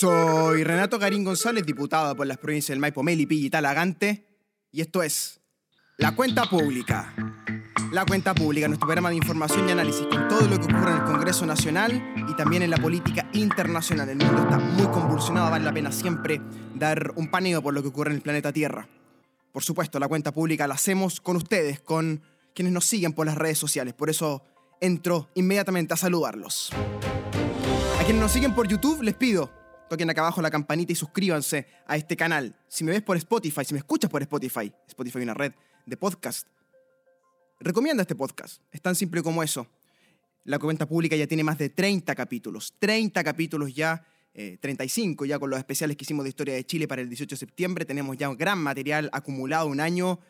Soy Renato Garín González, diputado por las provincias del Maipo, Melipilla y Talagante, y esto es La Cuenta Pública. La Cuenta Pública, nuestro programa de información y análisis con todo lo que ocurre en el Congreso Nacional y también en la política internacional. El mundo está muy convulsionado, vale la pena siempre dar un paneo por lo que ocurre en el planeta Tierra. Por supuesto, la Cuenta Pública la hacemos con ustedes, con quienes nos siguen por las redes sociales, por eso entro inmediatamente a saludarlos. A quienes nos siguen por YouTube les pido toquen acá abajo la campanita y suscríbanse a este canal. Si me ves por Spotify, si me escuchas por Spotify, Spotify es una red de podcast, recomienda este podcast. Es tan simple como eso. La cuenta pública ya tiene más de 30 capítulos. 30 capítulos ya, 35 eh, ya con los especiales que hicimos de Historia de Chile para el 18 de septiembre. Tenemos ya un gran material acumulado, un año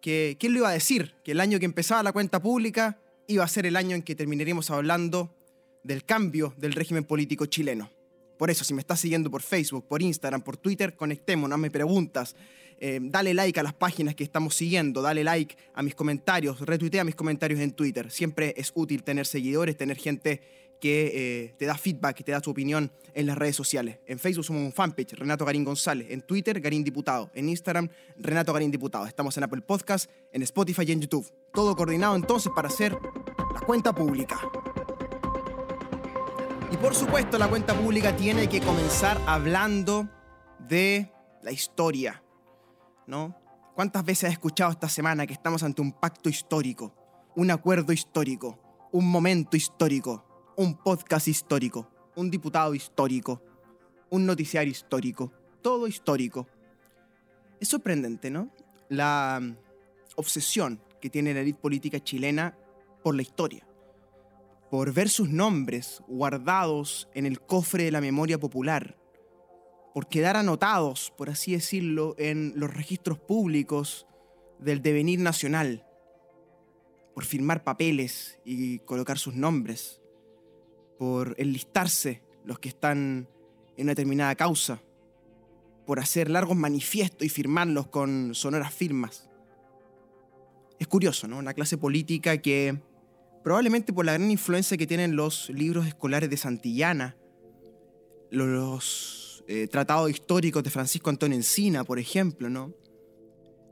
que, ¿quién lo iba a decir? Que el año que empezaba la cuenta pública iba a ser el año en que terminaríamos hablando del cambio del régimen político chileno. Por eso, si me estás siguiendo por Facebook, por Instagram, por Twitter, conectémonos, me preguntas. Eh, dale like a las páginas que estamos siguiendo, dale like a mis comentarios, retuitea mis comentarios en Twitter. Siempre es útil tener seguidores, tener gente que eh, te da feedback, que te da su opinión en las redes sociales. En Facebook somos un fanpage, Renato Garín González. En Twitter, Garín Diputado. En Instagram, Renato Garín Diputado. Estamos en Apple Podcast, en Spotify y en YouTube. Todo coordinado entonces para hacer la cuenta pública. Y por supuesto la cuenta pública tiene que comenzar hablando de la historia, ¿no? ¿Cuántas veces has escuchado esta semana que estamos ante un pacto histórico, un acuerdo histórico, un momento histórico, un podcast histórico, un diputado histórico, un noticiario histórico, todo histórico? Es sorprendente, ¿no? La obsesión que tiene la élite política chilena por la historia por ver sus nombres guardados en el cofre de la memoria popular, por quedar anotados, por así decirlo, en los registros públicos del devenir nacional, por firmar papeles y colocar sus nombres, por enlistarse los que están en una determinada causa, por hacer largos manifiestos y firmarlos con sonoras firmas. Es curioso, ¿no? Una clase política que probablemente por la gran influencia que tienen los libros escolares de Santillana, los eh, tratados históricos de Francisco Antonio Encina, por ejemplo, ¿no?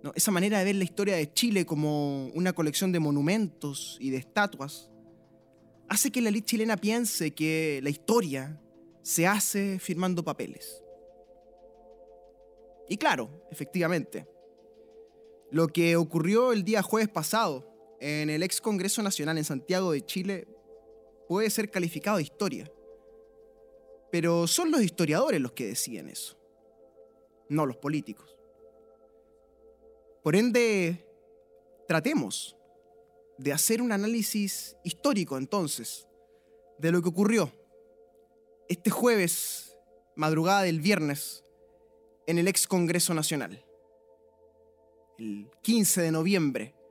¿no? Esa manera de ver la historia de Chile como una colección de monumentos y de estatuas hace que la elite chilena piense que la historia se hace firmando papeles. Y claro, efectivamente, lo que ocurrió el día jueves pasado en el ex Congreso Nacional en Santiago de Chile puede ser calificado de historia. Pero son los historiadores los que deciden eso, no los políticos. Por ende, tratemos de hacer un análisis histórico entonces de lo que ocurrió este jueves, madrugada del viernes, en el ex Congreso Nacional. El 15 de noviembre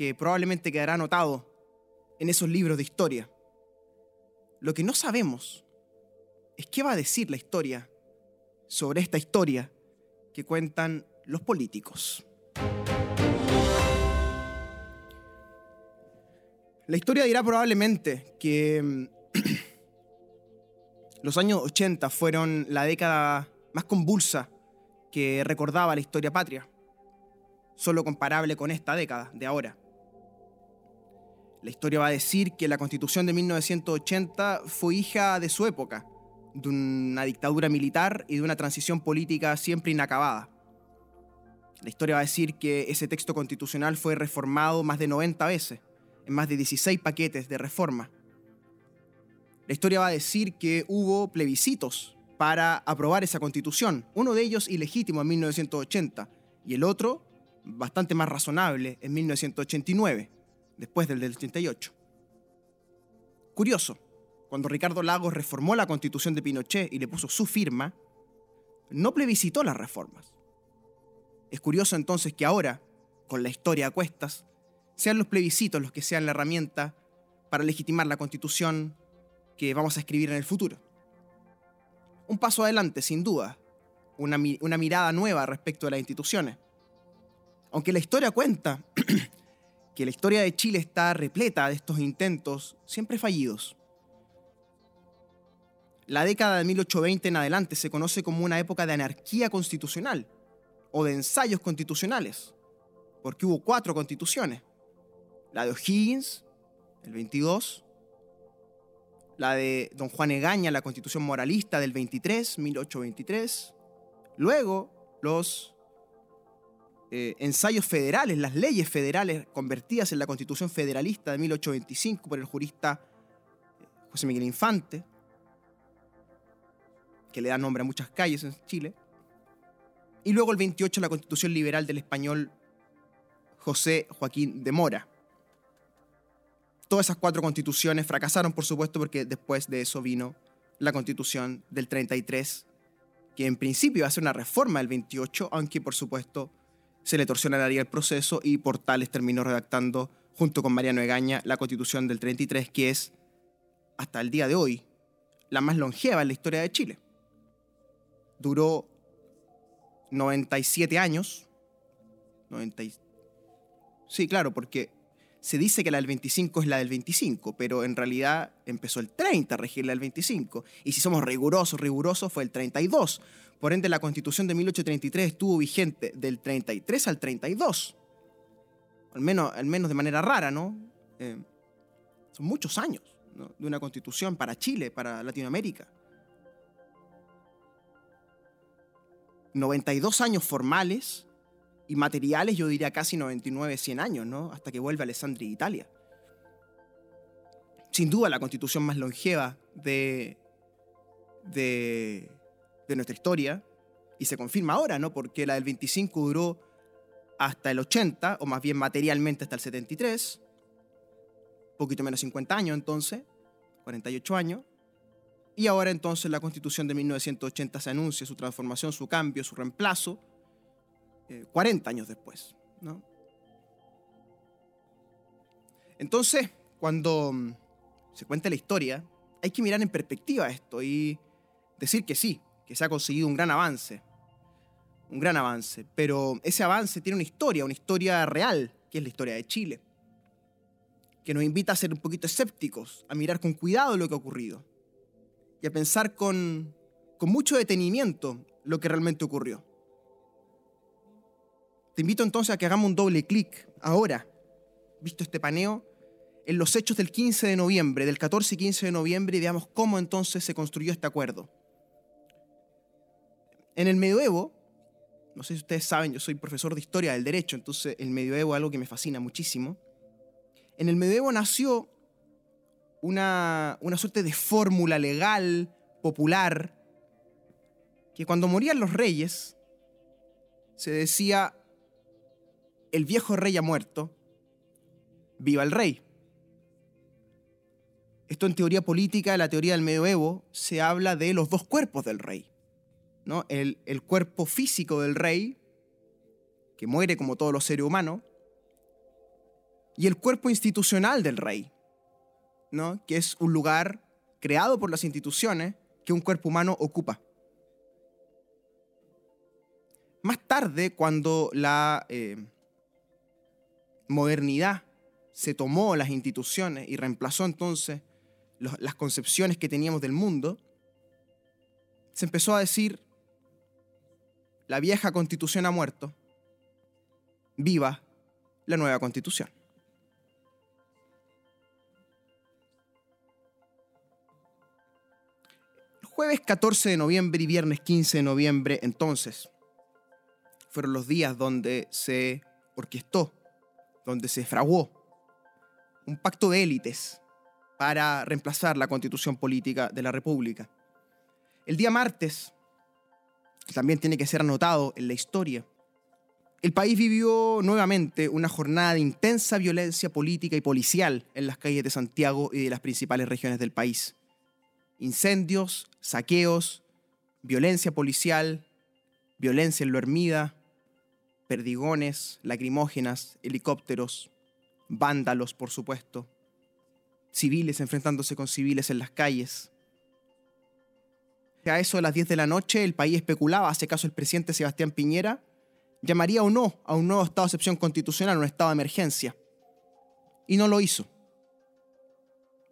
que probablemente quedará anotado en esos libros de historia. Lo que no sabemos es qué va a decir la historia sobre esta historia que cuentan los políticos. La historia dirá probablemente que mm, los años 80 fueron la década más convulsa que recordaba la historia patria, solo comparable con esta década de ahora. La historia va a decir que la constitución de 1980 fue hija de su época, de una dictadura militar y de una transición política siempre inacabada. La historia va a decir que ese texto constitucional fue reformado más de 90 veces, en más de 16 paquetes de reforma. La historia va a decir que hubo plebiscitos para aprobar esa constitución, uno de ellos ilegítimo en 1980 y el otro bastante más razonable en 1989 después del del 88. Curioso, cuando Ricardo Lagos reformó la constitución de Pinochet y le puso su firma, no plebiscitó las reformas. Es curioso entonces que ahora, con la historia a cuestas, sean los plebiscitos los que sean la herramienta para legitimar la constitución que vamos a escribir en el futuro. Un paso adelante, sin duda, una, una mirada nueva respecto a las instituciones. Aunque la historia cuenta que la historia de Chile está repleta de estos intentos siempre fallidos. La década de 1820 en adelante se conoce como una época de anarquía constitucional o de ensayos constitucionales, porque hubo cuatro constituciones. La de O'Higgins, el 22, la de don Juan Egaña, la constitución moralista del 23, 1823, luego los eh, ensayos federales, las leyes federales convertidas en la constitución federalista de 1825 por el jurista eh, José Miguel Infante, que le da nombre a muchas calles en Chile. Y luego el 28 la constitución liberal del español José Joaquín de Mora. Todas esas cuatro constituciones fracasaron, por supuesto, porque después de eso vino la constitución del 33, que en principio iba a ser una reforma del 28, aunque por supuesto se le nariz el proceso y Portales terminó redactando, junto con Mariano Egaña, la constitución del 33, que es, hasta el día de hoy, la más longeva en la historia de Chile duró 97 años. Sí, claro, porque se dice que la del 25 es la del 25, pero en realidad empezó el 30 a regir la del 25. Y si somos rigurosos, rigurosos, fue el 32. Por ende, la constitución de 1833 estuvo vigente del 33 al 32. Al menos, al menos de manera rara, ¿no? Eh, son muchos años de una constitución para Chile, para Latinoamérica. 92 años formales y materiales, yo diría casi 99, 100 años, ¿no? Hasta que vuelve Alessandri de Italia. Sin duda la constitución más longeva de, de, de nuestra historia, y se confirma ahora, ¿no? Porque la del 25 duró hasta el 80, o más bien materialmente hasta el 73, poquito menos 50 años entonces, 48 años, y ahora entonces la constitución de 1980 se anuncia su transformación, su cambio, su reemplazo, 40 eh, años después. ¿no? Entonces, cuando mm, se cuenta la historia, hay que mirar en perspectiva esto y decir que sí, que se ha conseguido un gran avance. Un gran avance. Pero ese avance tiene una historia, una historia real, que es la historia de Chile. Que nos invita a ser un poquito escépticos, a mirar con cuidado lo que ha ocurrido y a pensar con, mucho detenimiento lo que realmente ocurrió. Te invito entonces a que hagamos un doble clic ahora, visto este paneo, en los hechos del 15 de noviembre, del 14 y 15 de noviembre, y veamos cómo entonces se construyó este acuerdo. En el medioevo, no sé si ustedes saben, yo soy profesor de historia del derecho, entonces el medioevo es algo que me fascina muchísimo. En el medioevo nació una, suerte de fórmula legal, popular, que cuando morían los reyes, se decía, el viejo rey ha muerto, viva el rey. Esto en teoría política, la teoría del medioevo, se habla de los dos cuerpos del rey. ¿No? El, cuerpo físico del rey, que muere como todos los seres humanos, y el cuerpo institucional del rey, que es un lugar creado por las instituciones que un cuerpo humano ocupa. Más tarde, cuando la eh, modernidad se tomó las instituciones y reemplazó entonces las concepciones que teníamos del mundo, se empezó a decir, la vieja constitución ha muerto, viva la nueva constitución. Jueves 14 de noviembre y viernes 15 de noviembre, entonces, fueron los días donde se orquestó, donde se fraguó un pacto de élites para reemplazar la constitución política de la República. El día martes, también tiene que ser anotado en la historia, el país vivió nuevamente una jornada de intensa violencia política y policial en las calles de Santiago y de las principales regiones del país incendios, saqueos, violencia policial, violencia en lo hermida, perdigones, lacrimógenas, helicópteros, vándalos, por supuesto, civiles enfrentándose con civiles en las calles. A eso de las 10 de la noche, el país especulaba, hace caso el presidente Sebastián Piñera, llamaría o no a un nuevo estado de excepción constitucional, un estado de emergencia. Y no lo hizo.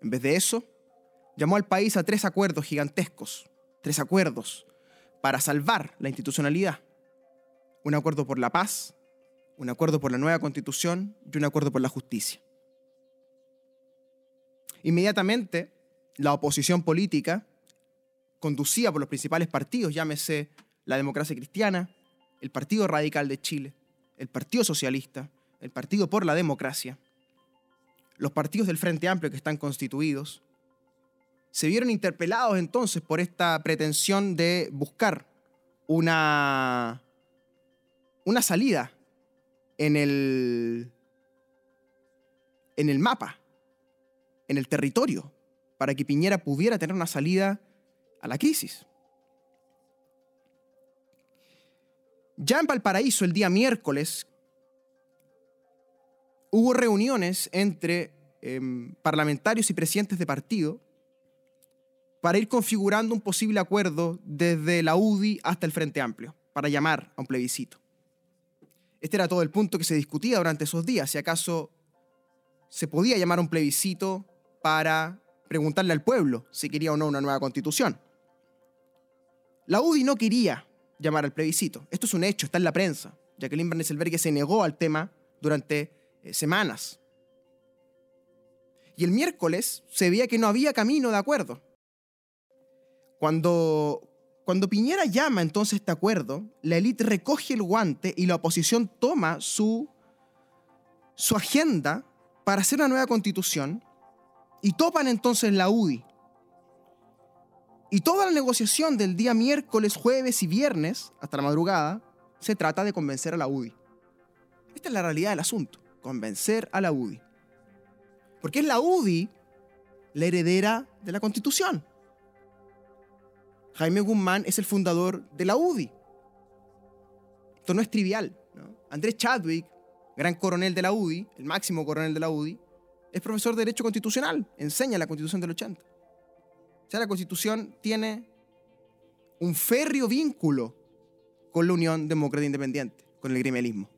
En vez de eso, llamó al país a tres acuerdos gigantescos, tres acuerdos para salvar la institucionalidad. Un acuerdo por la paz, un acuerdo por la nueva constitución y un acuerdo por la justicia. Inmediatamente, la oposición política, conducida por los principales partidos, llámese la democracia cristiana, el Partido Radical de Chile, el Partido Socialista, el Partido por la Democracia, los partidos del Frente Amplio que están constituidos, se vieron interpelados entonces por esta pretensión de buscar una, una salida en el, en el mapa, en el territorio, para que Piñera pudiera tener una salida a la crisis. Ya en Valparaíso, el día miércoles, hubo reuniones entre em, parlamentarios y presidentes de partido para ir configurando un posible acuerdo desde la UDI hasta el Frente Amplio, para llamar a un plebiscito. Este era todo el punto que se discutía durante esos días, si acaso se podía llamar a un plebiscito para preguntarle al pueblo si quería o no una nueva constitución. La UDI no quería llamar al plebiscito. Esto es un hecho, está en la prensa. Jacqueline Van Nesselberg se negó al tema durante eh, semanas. Y el miércoles se veía que no había camino de acuerdo. Cuando, cuando Piñera llama entonces este acuerdo, la élite recoge el guante y la oposición toma su, su agenda para hacer una nueva constitución y topan entonces la UDI. Y toda la negociación del día miércoles, jueves y viernes, hasta la madrugada, se trata de convencer a la UDI. Esta es la realidad del asunto convencer a la UDI. Porque es la UDI la heredera de la Constitución. Jaime Guzmán es el fundador de la UDI. Esto no es trivial. Andrés Chadwick, gran coronel de la UDI, el máximo coronel de la UDI, es profesor de Derecho Constitucional, enseña la Constitución del 80. O sea, la Constitución tiene un férreo vínculo con la Unión Demócrata Independiente, con el gremialismo.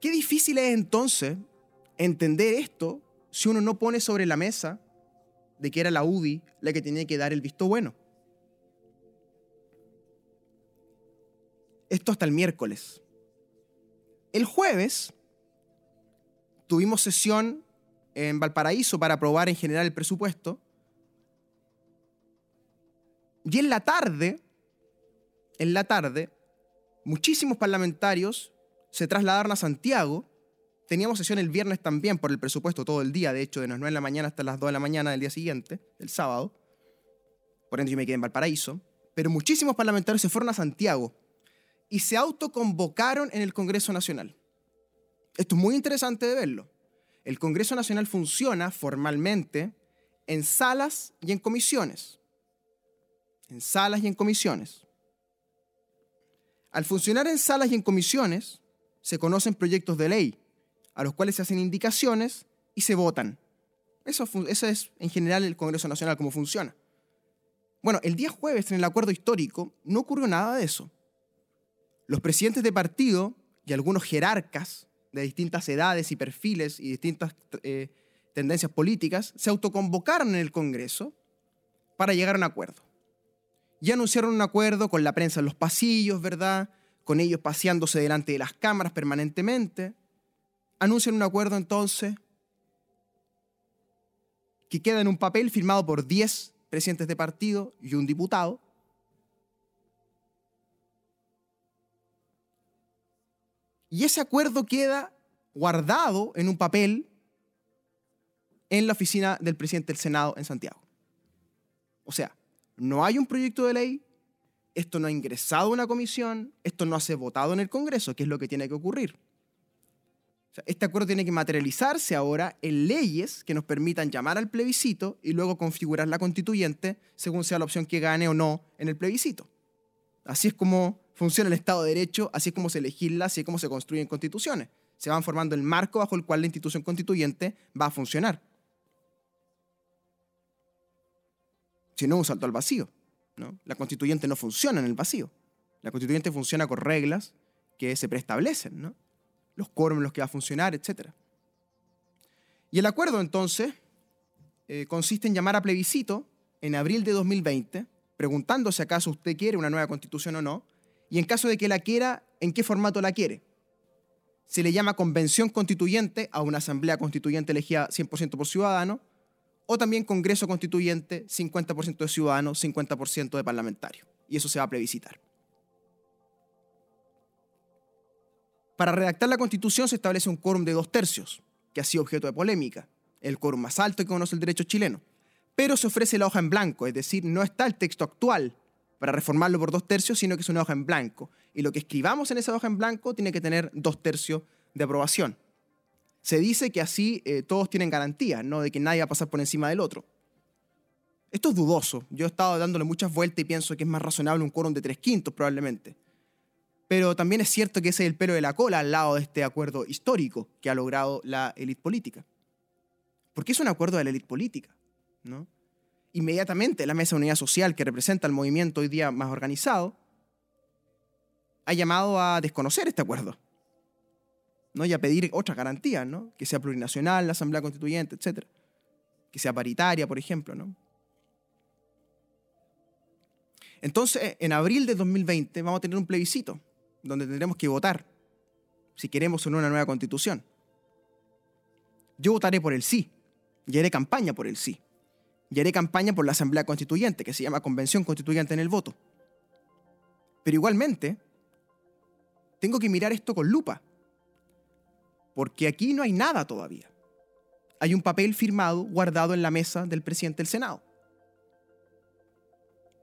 Qué difícil es entonces entender esto si uno no pone sobre la mesa de que era la UDI la que tenía que dar el visto bueno. Esto hasta el miércoles. El jueves tuvimos sesión en Valparaíso para aprobar en general el presupuesto. Y en la tarde, en la tarde, muchísimos parlamentarios se trasladaron a Santiago. Teníamos sesión el viernes también por el presupuesto todo el día, de hecho, de las 9 de la mañana hasta las 2 de la mañana del día siguiente, el sábado. Por ende, yo me quedé en Valparaíso. Pero muchísimos parlamentarios se fueron a Santiago y se autoconvocaron en el Congreso Nacional. Esto es muy interesante de verlo. El Congreso Nacional funciona formalmente en salas y en comisiones. En salas y en comisiones. Al funcionar en salas y en comisiones, se conocen proyectos de ley, a los cuales se hacen indicaciones y se votan. Eso, es en general el Congreso Nacional, cómo funciona. Bueno, el día jueves en el acuerdo histórico no ocurrió nada de eso. Los presidentes de partido y algunos jerarcas de distintas edades y perfiles y distintas eh, tendencias políticas se autoconvocaron en el Congreso para llegar a un acuerdo. Ya anunciaron un acuerdo con la prensa en los pasillos, ¿verdad? con ellos paseándose delante de las cámaras permanentemente, anuncian un acuerdo entonces que queda en un papel firmado por 10 presidentes de partido y un diputado. Y ese acuerdo queda guardado en un papel en la oficina del presidente del Senado en Santiago. O sea, no hay un proyecto de ley, esto no ha ingresado a una comisión, esto no ha sido votado en el Congreso, que es lo que tiene que ocurrir. este acuerdo tiene que materializarse ahora en leyes que nos permitan llamar al plebiscito y luego configurar la constituyente según sea la opción que gane o no en el plebiscito. Así es como funciona el Estado de Derecho, así es como se legisla, así es como se construyen constituciones. Se van formando el marco bajo el cual la institución constituyente va a funcionar. Si no, un salto al vacío. La constituyente no funciona en el vacío. La constituyente funciona con reglas que se preestablecen, ¿no? los quórums los que va a funcionar, etc. Y el acuerdo entonces eh, consiste en llamar a plebiscito en abril de 2020, preguntándose acaso usted quiere una nueva constitución o no, y en caso de que la quiera, ¿en qué formato la quiere? Se le llama convención constituyente a una asamblea constituyente elegida 100% por ciudadanos, o también Congreso Constituyente, 50% de ciudadanos, 50% de parlamentarios. Y eso se va a plebiscitar. Para redactar la Constitución se establece un quórum de dos tercios, que ha sido objeto de polémica, el quórum más alto que conoce el derecho chileno. Pero se ofrece la hoja en blanco, es decir, no está el texto actual para reformarlo por dos tercios, sino que es una hoja en blanco. Y lo que escribamos en esa hoja en blanco tiene que tener dos tercios de aprobación se dice que así eh, todos tienen garantía, ¿no? De que nadie va a pasar por encima del otro. Esto es dudoso. Yo he estado dándole muchas vueltas y pienso que es más razonable un quórum de tres quintos probablemente. Pero también es cierto que ese es el pelo de la cola al lado de este acuerdo histórico que ha logrado la élite política. Porque es un acuerdo de la élite política, ¿no? Inmediatamente la Mesa de Unidad Social, que representa el movimiento hoy día más organizado, ha llamado a desconocer este acuerdo. ¿no? y a pedir otras garantías, ¿no? que sea plurinacional la Asamblea Constituyente, etc. Que sea paritaria, por ejemplo. ¿no? Entonces, en abril de 2020 vamos a tener un plebiscito donde tendremos que votar si queremos o no una nueva constitución. Yo votaré por el sí y haré campaña por el sí. Y haré campaña por la Asamblea Constituyente, que se llama Convención Constituyente en el voto. Pero igualmente, tengo que mirar esto con lupa porque aquí no hay nada todavía. Hay un papel firmado guardado en la mesa del presidente del Senado.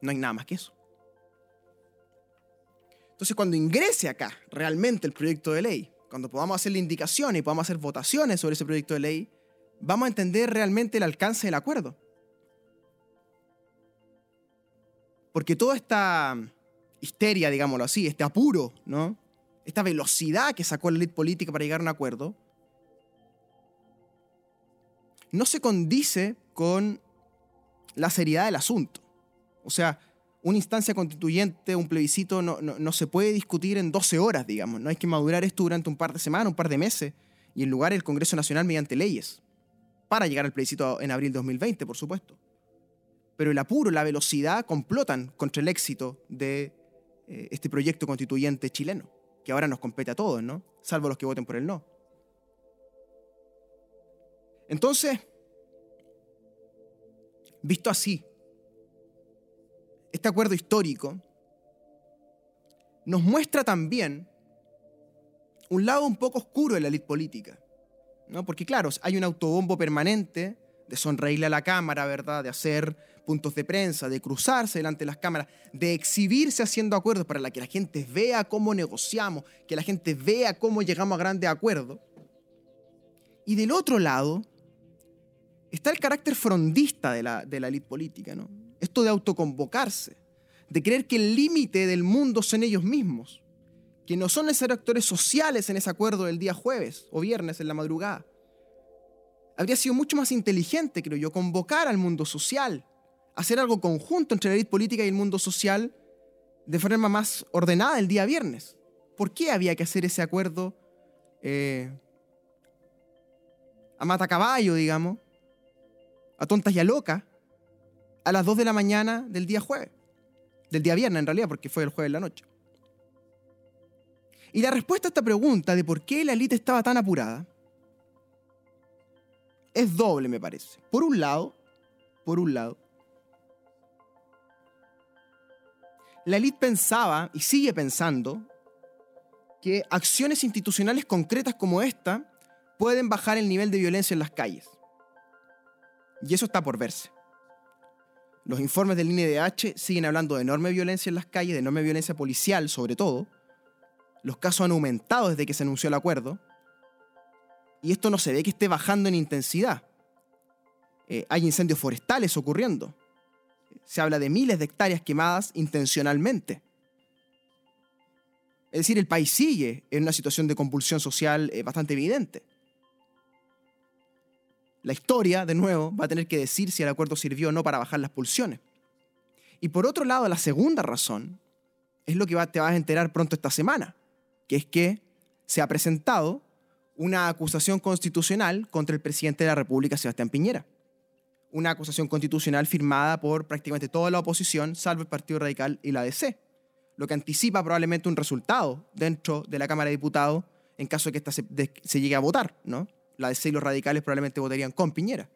No hay nada más que eso. Entonces, cuando ingrese acá realmente el proyecto de ley, cuando podamos hacerle indicaciones y podamos hacer votaciones sobre ese proyecto de ley, vamos a entender realmente el alcance del acuerdo. Porque toda esta histeria, digámoslo así, este apuro, ¿no? esta velocidad que sacó la élite política para llegar a un acuerdo, no se condice con la seriedad del asunto. O sea, una instancia constituyente, un plebiscito, no, se puede discutir en 12 horas, digamos. No hay que madurar esto durante un par de semanas, un par de meses, y en lugar el Congreso Nacional mediante leyes, para llegar al plebiscito en abril de 2020, por supuesto. Pero el apuro, la velocidad complotan contra el éxito de eh, este proyecto constituyente chileno que ahora nos compete a todos, ¿no? Salvo los que voten por el no. Entonces, visto así, este acuerdo histórico nos muestra también un lado un poco oscuro de la élite política. ¿no? Porque claro, hay un autobombo permanente de sonreírle a la cámara, ¿verdad? De hacer puntos de prensa, de cruzarse delante de las cámaras, de exhibirse haciendo acuerdos para que la gente vea cómo negociamos, que la gente vea cómo llegamos a grandes acuerdos. Y del otro lado está el carácter frondista de la, de la élite política, ¿no? Esto de autoconvocarse, de creer que el límite del mundo son ellos mismos, que no son necesarios actores sociales en ese acuerdo del día jueves o viernes en la madrugada habría sido mucho más inteligente, creo yo, convocar al mundo social, hacer algo conjunto entre la élite política y el mundo social de forma más ordenada el día viernes. ¿Por qué había que hacer ese acuerdo eh, a matacaballo, digamos, a tontas y a locas, a las 2 de la mañana del día jueves? Del día viernes, en realidad, porque fue el jueves en la noche. Y la respuesta a esta pregunta de por qué la élite estaba tan apurada es doble, me parece. Por un lado, por un lado, la élite pensaba y sigue pensando que acciones institucionales concretas como esta pueden bajar el nivel de violencia en las calles. Y eso está por verse. Los informes del INDH siguen hablando de enorme violencia en las calles, de enorme violencia policial sobre todo. Los casos han aumentado desde que se anunció el acuerdo y esto no se ve que esté bajando en intensidad. Eh, hay incendios forestales ocurriendo. Se habla de miles de hectáreas quemadas intencionalmente. Es decir, el país sigue en una situación de compulsión social eh, bastante evidente. La historia, de nuevo, va a tener que decir si el acuerdo sirvió o no para bajar las pulsiones. Y por otro lado, la segunda razón es lo que te vas a enterar pronto esta semana, que es que se ha presentado una acusación constitucional contra el presidente de la República, Sebastián Piñera. Una acusación constitucional firmada por prácticamente toda la oposición, salvo el Partido Radical y la DC, lo que anticipa probablemente un resultado dentro de la Cámara de Diputados en caso de que esta se, llegue a votar, ¿no? La DC y los radicales probablemente votarían con Piñera.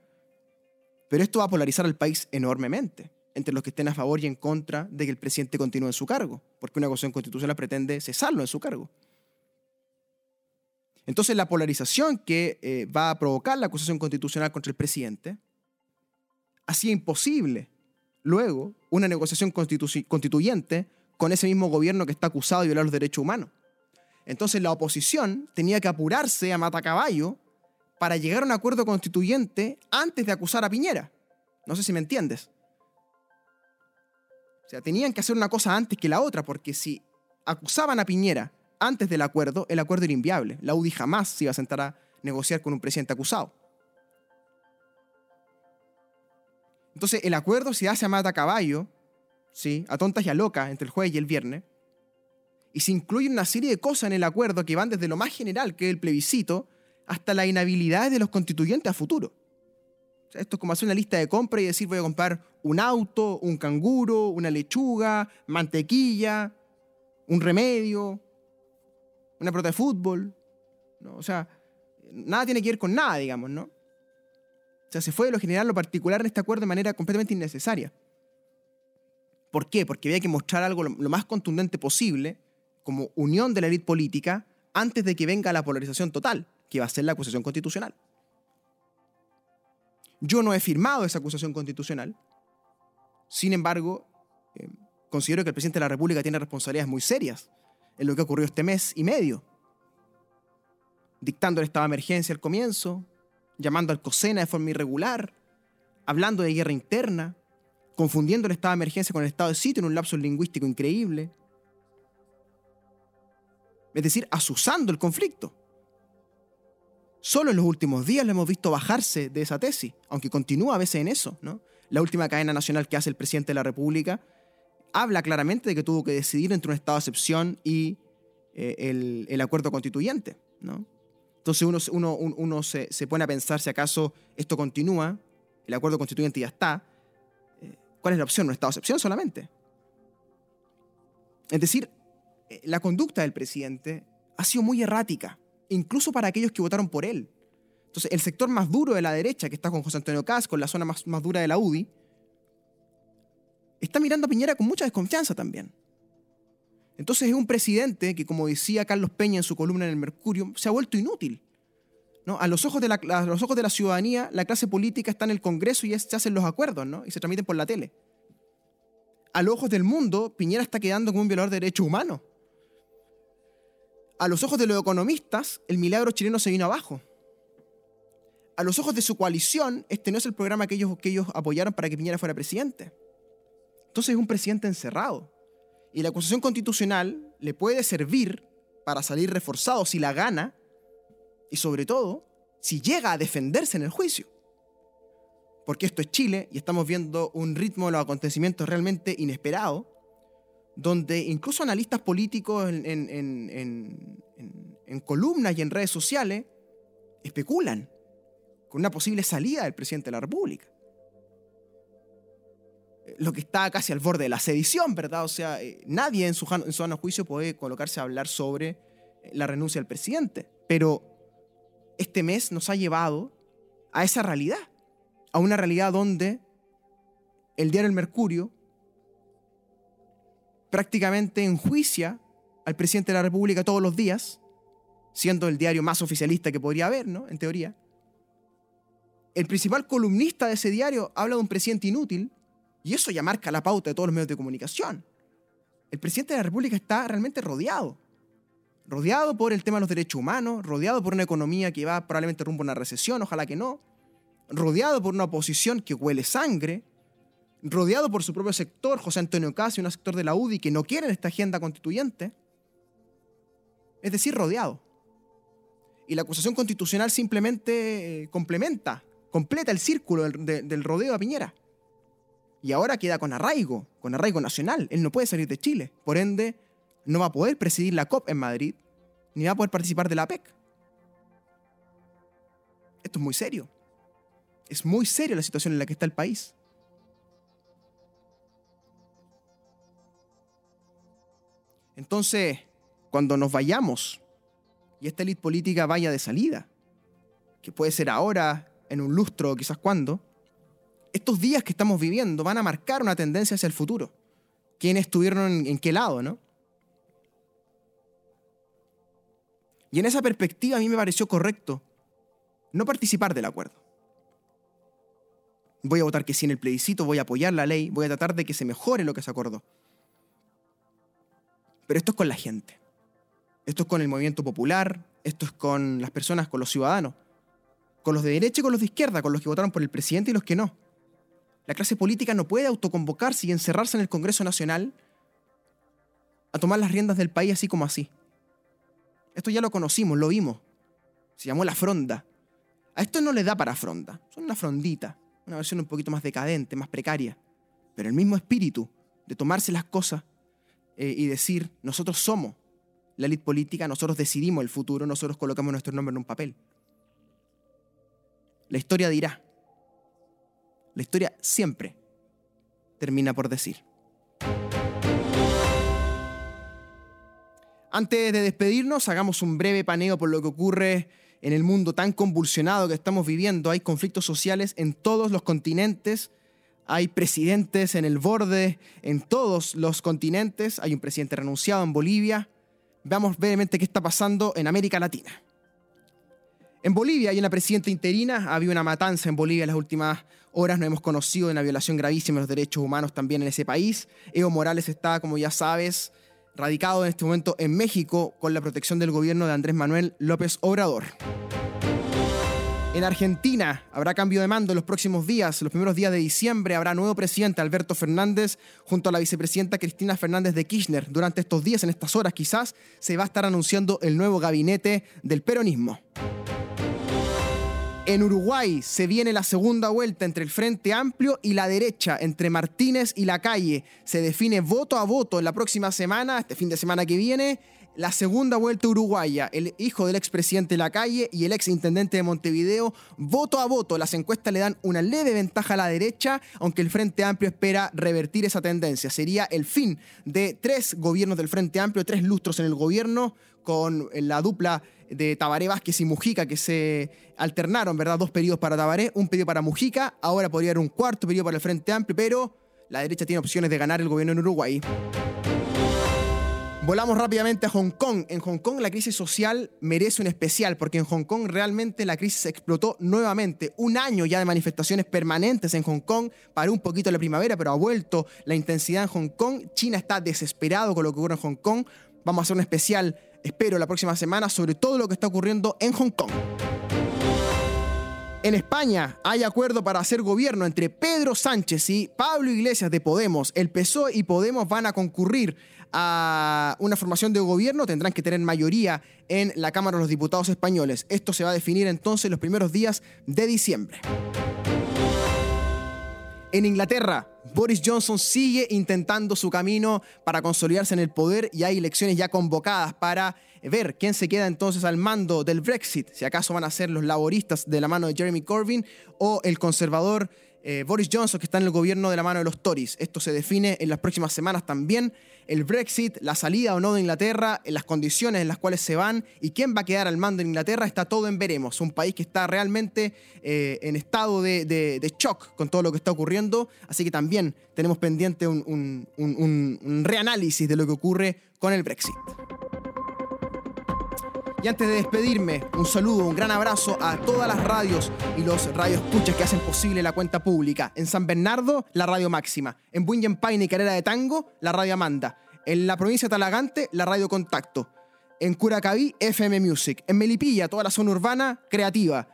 Pero esto va a polarizar al país enormemente entre los que estén a favor y en contra de que el presidente continúe en su cargo, porque una acusación constitucional pretende cesarlo en su cargo. Entonces la polarización que eh, va a provocar la acusación constitucional contra el presidente hacía imposible luego una negociación constituyente con ese mismo gobierno que está acusado de violar los derechos humanos. Entonces la oposición tenía que apurarse a matacaballo para llegar a un acuerdo constituyente antes de acusar a Piñera. No sé si me entiendes. O sea, tenían que hacer una cosa antes que la otra, porque si acusaban a Piñera antes del acuerdo, el acuerdo era inviable. La UDI jamás se iba a sentar a negociar con un presidente acusado. Entonces, el acuerdo se hace a mata caballo, ¿sí? a tontas y a locas, entre el jueves y el viernes, y se incluye una serie de cosas en el acuerdo que van desde lo más general, que es el plebiscito, hasta la inhabilidad de los constituyentes a futuro. esto es como hacer una lista de compra y decir voy a comprar un auto, un canguro, una lechuga, mantequilla, un remedio, una pelota de fútbol. ¿no? O sea, nada tiene que ver con nada, digamos, ¿no? O sea, se fue de lo general lo particular en este acuerdo de manera completamente innecesaria. ¿Por qué? Porque había que mostrar algo lo más contundente posible como unión de la élite política antes de que venga la polarización total que va a ser la acusación constitucional. Yo no he firmado esa acusación constitucional. Sin embargo, eh, considero que el presidente de la República tiene responsabilidades muy serias en lo que ocurrió este mes y medio. Dictando el estado de emergencia al comienzo, llamando al COSENA de forma irregular, hablando de guerra interna, confundiendo el estado de emergencia con el estado de sitio en un lapso lingüístico increíble. Es decir, asusando el conflicto. Solo en los últimos días lo hemos visto bajarse de esa tesis, aunque continúa a veces en eso. ¿no? La última cadena nacional que hace el presidente de la República habla claramente de que tuvo que decidir entre un estado de excepción y eh, el, acuerdo constituyente. ¿no? Entonces uno, uno, se, pone a pensar si acaso esto continúa, el acuerdo constituyente ya está. Eh, ¿Cuál es la opción? ¿Un estado de excepción solamente? Es decir, eh, la conducta del presidente ha sido muy errática incluso para aquellos que votaron por él. Entonces, el sector más duro de la derecha, que está con José Antonio Caz, con la zona más, más dura de la UDI, está mirando a Piñera con mucha desconfianza también. Entonces es un presidente que, como decía Carlos Peña en su columna en el Mercurio, se ha vuelto inútil. ¿no? A, los ojos de la, los ojos de la ciudadanía, la clase política está en el Congreso y se hacen los acuerdos ¿no? y se transmiten por la tele. A los ojos del mundo, Piñera está quedando como un violador de derechos humanos a los ojos de los economistas, el milagro chileno se vino abajo. A los ojos de su coalición, este no es el programa que ellos, que ellos apoyaron para que Piñera fuera presidente. Entonces es un presidente encerrado. Y la acusación constitucional le puede servir para salir reforzado si la gana y sobre todo si llega a defenderse en el juicio. Porque esto es Chile y estamos viendo un ritmo de los acontecimientos realmente inesperado donde incluso analistas políticos en, columnas y en redes sociales especulan con una posible salida del presidente de la República. Lo que está casi al borde de la sedición, ¿verdad? O sea, eh, nadie en su, en su juicio puede colocarse a hablar sobre eh, la renuncia del presidente. Pero este mes nos ha llevado a esa realidad, a una realidad donde el diario El Mercurio prácticamente enjuicia al presidente de la República todos los días, siendo el diario más oficialista que podría haber, ¿no? En teoría. El principal columnista de ese diario habla de un presidente inútil y eso ya marca la pauta de todos los medios de comunicación. El presidente de la República está realmente rodeado. Rodeado por el tema de los derechos humanos, rodeado por una economía que va probablemente rumbo a una recesión, ojalá que no, rodeado por una oposición que huele sangre, rodeado por su propio sector, José Antonio Casi, un sector de la UDI que no quieren esta agenda constituyente, es decir, rodeado. Y la acusación constitucional simplemente eh, complementa, completa el círculo del, del rodeo a Piñera. Y ahora queda con arraigo, con arraigo nacional. Él no puede salir de Chile. Por ende, no va a poder presidir la COP en Madrid, ni va a poder participar de la PEC. Esto es muy serio. Es muy serio la situación en la que está el país. Entonces, cuando nos vayamos y esta élite política vaya de salida, que puede ser ahora, en un lustro, quizás cuando, estos días que estamos viviendo van a marcar una tendencia hacia el futuro. ¿Quiénes estuvieron en, qué lado, no? Y en esa perspectiva a mí me pareció correcto no participar del acuerdo. Voy a votar que sí en el plebiscito, voy a apoyar la ley, voy a tratar de que se mejore lo que se acordó. Pero esto es con la gente. Esto es con el movimiento popular, esto es con las personas, con los ciudadanos, con los de derecha y con los de izquierda, con los que votaron por el presidente y los que no. La clase política no puede autoconvocarse y encerrarse en el Congreso Nacional a tomar las riendas del país así como así. Esto ya lo conocimos, lo vimos. Se llamó la fronda. A esto no le da para fronda. Son una frondita, una versión un poquito más decadente, más precaria. Pero el mismo espíritu de tomarse las cosas eh, y decir, nosotros somos la élite política, nosotros decidimos el futuro, nosotros colocamos nuestro nombre en un papel. La historia dirá. La historia siempre termina por decir. Antes de despedirnos, hagamos un breve paneo por lo que ocurre en el mundo tan convulsionado que estamos viviendo. Hay conflictos sociales en todos los continentes, hay presidentes en el borde en todos los continentes, hay un presidente renunciado en Bolivia. Veamos brevemente qué está pasando en América Latina. En Bolivia hay una presidenta interina, ha habido una matanza en Bolivia en las últimas horas, no hemos conocido una violación gravísima de los derechos humanos también en ese país. Evo Morales está, como ya sabes, radicado en este momento en México con la protección del gobierno de Andrés Manuel López Obrador. En Argentina habrá cambio de mando en los próximos días. Los primeros días de diciembre habrá nuevo presidente Alberto Fernández junto a la vicepresidenta Cristina Fernández de Kirchner. Durante estos días, en estas horas quizás, se va a estar anunciando el nuevo gabinete del peronismo. En Uruguay se viene la segunda vuelta entre el Frente Amplio y la derecha, entre Martínez y la calle. Se define voto a voto en la próxima semana, este fin de semana que viene, la segunda vuelta uruguaya. El hijo del expresidente de la calle y el ex intendente de Montevideo, voto a voto. Las encuestas le dan una leve ventaja a la derecha, aunque el Frente Amplio espera revertir esa tendencia. Sería el fin de tres gobiernos del Frente Amplio, tres lustros en el gobierno, con la dupla de Tabaré Vázquez y Mujica que se alternaron, ¿verdad? Dos periodos para Tabaré, un periodo para Mujica, ahora podría haber un cuarto periodo para el Frente Amplio, pero la derecha tiene opciones de ganar el gobierno en Uruguay. Volamos rápidamente a Hong Kong. En Hong Kong la crisis social merece un especial porque en Hong Kong realmente la crisis explotó nuevamente. Un año ya de manifestaciones permanentes en Hong Kong. Paró un poquito la primavera, pero ha vuelto la intensidad en Hong Kong. China está desesperado con lo que ocurre en Hong Kong. Vamos a hacer un especial espero la próxima semana sobre todo lo que está ocurriendo en Hong Kong. En España hay acuerdo para hacer gobierno entre Pedro Sánchez y Pablo Iglesias de Podemos. El PSOE y Podemos van a concurrir a una formación de gobierno, tendrán que tener mayoría en la Cámara de los Diputados españoles. Esto se va a definir entonces los primeros días de diciembre. En Inglaterra, Boris Johnson sigue intentando su camino para consolidarse en el poder y hay elecciones ya convocadas para ver quién se queda entonces al mando del Brexit, si acaso van a ser los laboristas de la mano de Jeremy Corbyn o el conservador eh, Boris Johnson, que está en el gobierno de la mano de los Tories. Esto se define en las próximas semanas también. El Brexit, la salida o no de Inglaterra, las condiciones en las cuales se van y quién va a quedar al mando en Inglaterra, está todo en veremos. Un país que está realmente eh, en estado de, shock con todo lo que está ocurriendo. Así que también tenemos pendiente un reanálisis de lo que ocurre con el Brexit. Y antes de despedirme, un saludo, un gran abrazo a todas las radios y los radioescuchas que hacen posible la cuenta pública. En San Bernardo, la radio máxima. En Paine y Carrera de Tango, la radio Amanda. En la provincia de Talagante, la radio Contacto. En Curacaví, FM Music. En Melipilla, toda la zona urbana, creativa.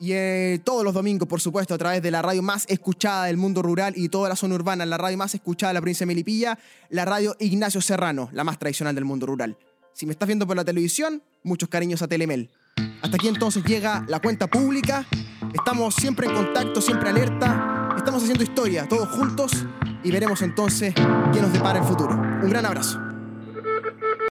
Y eh, todos los domingos, por supuesto, a través de la radio más escuchada del mundo rural y toda la zona urbana, la radio más escuchada de la provincia de Melipilla, la radio Ignacio Serrano, la más tradicional del mundo rural. Si me estás viendo por la televisión, muchos cariños a Telemel. Hasta aquí entonces llega la cuenta pública. Estamos siempre en contacto, siempre alerta. Estamos haciendo historia, todos juntos, y veremos entonces qué nos depara el futuro. Un gran abrazo.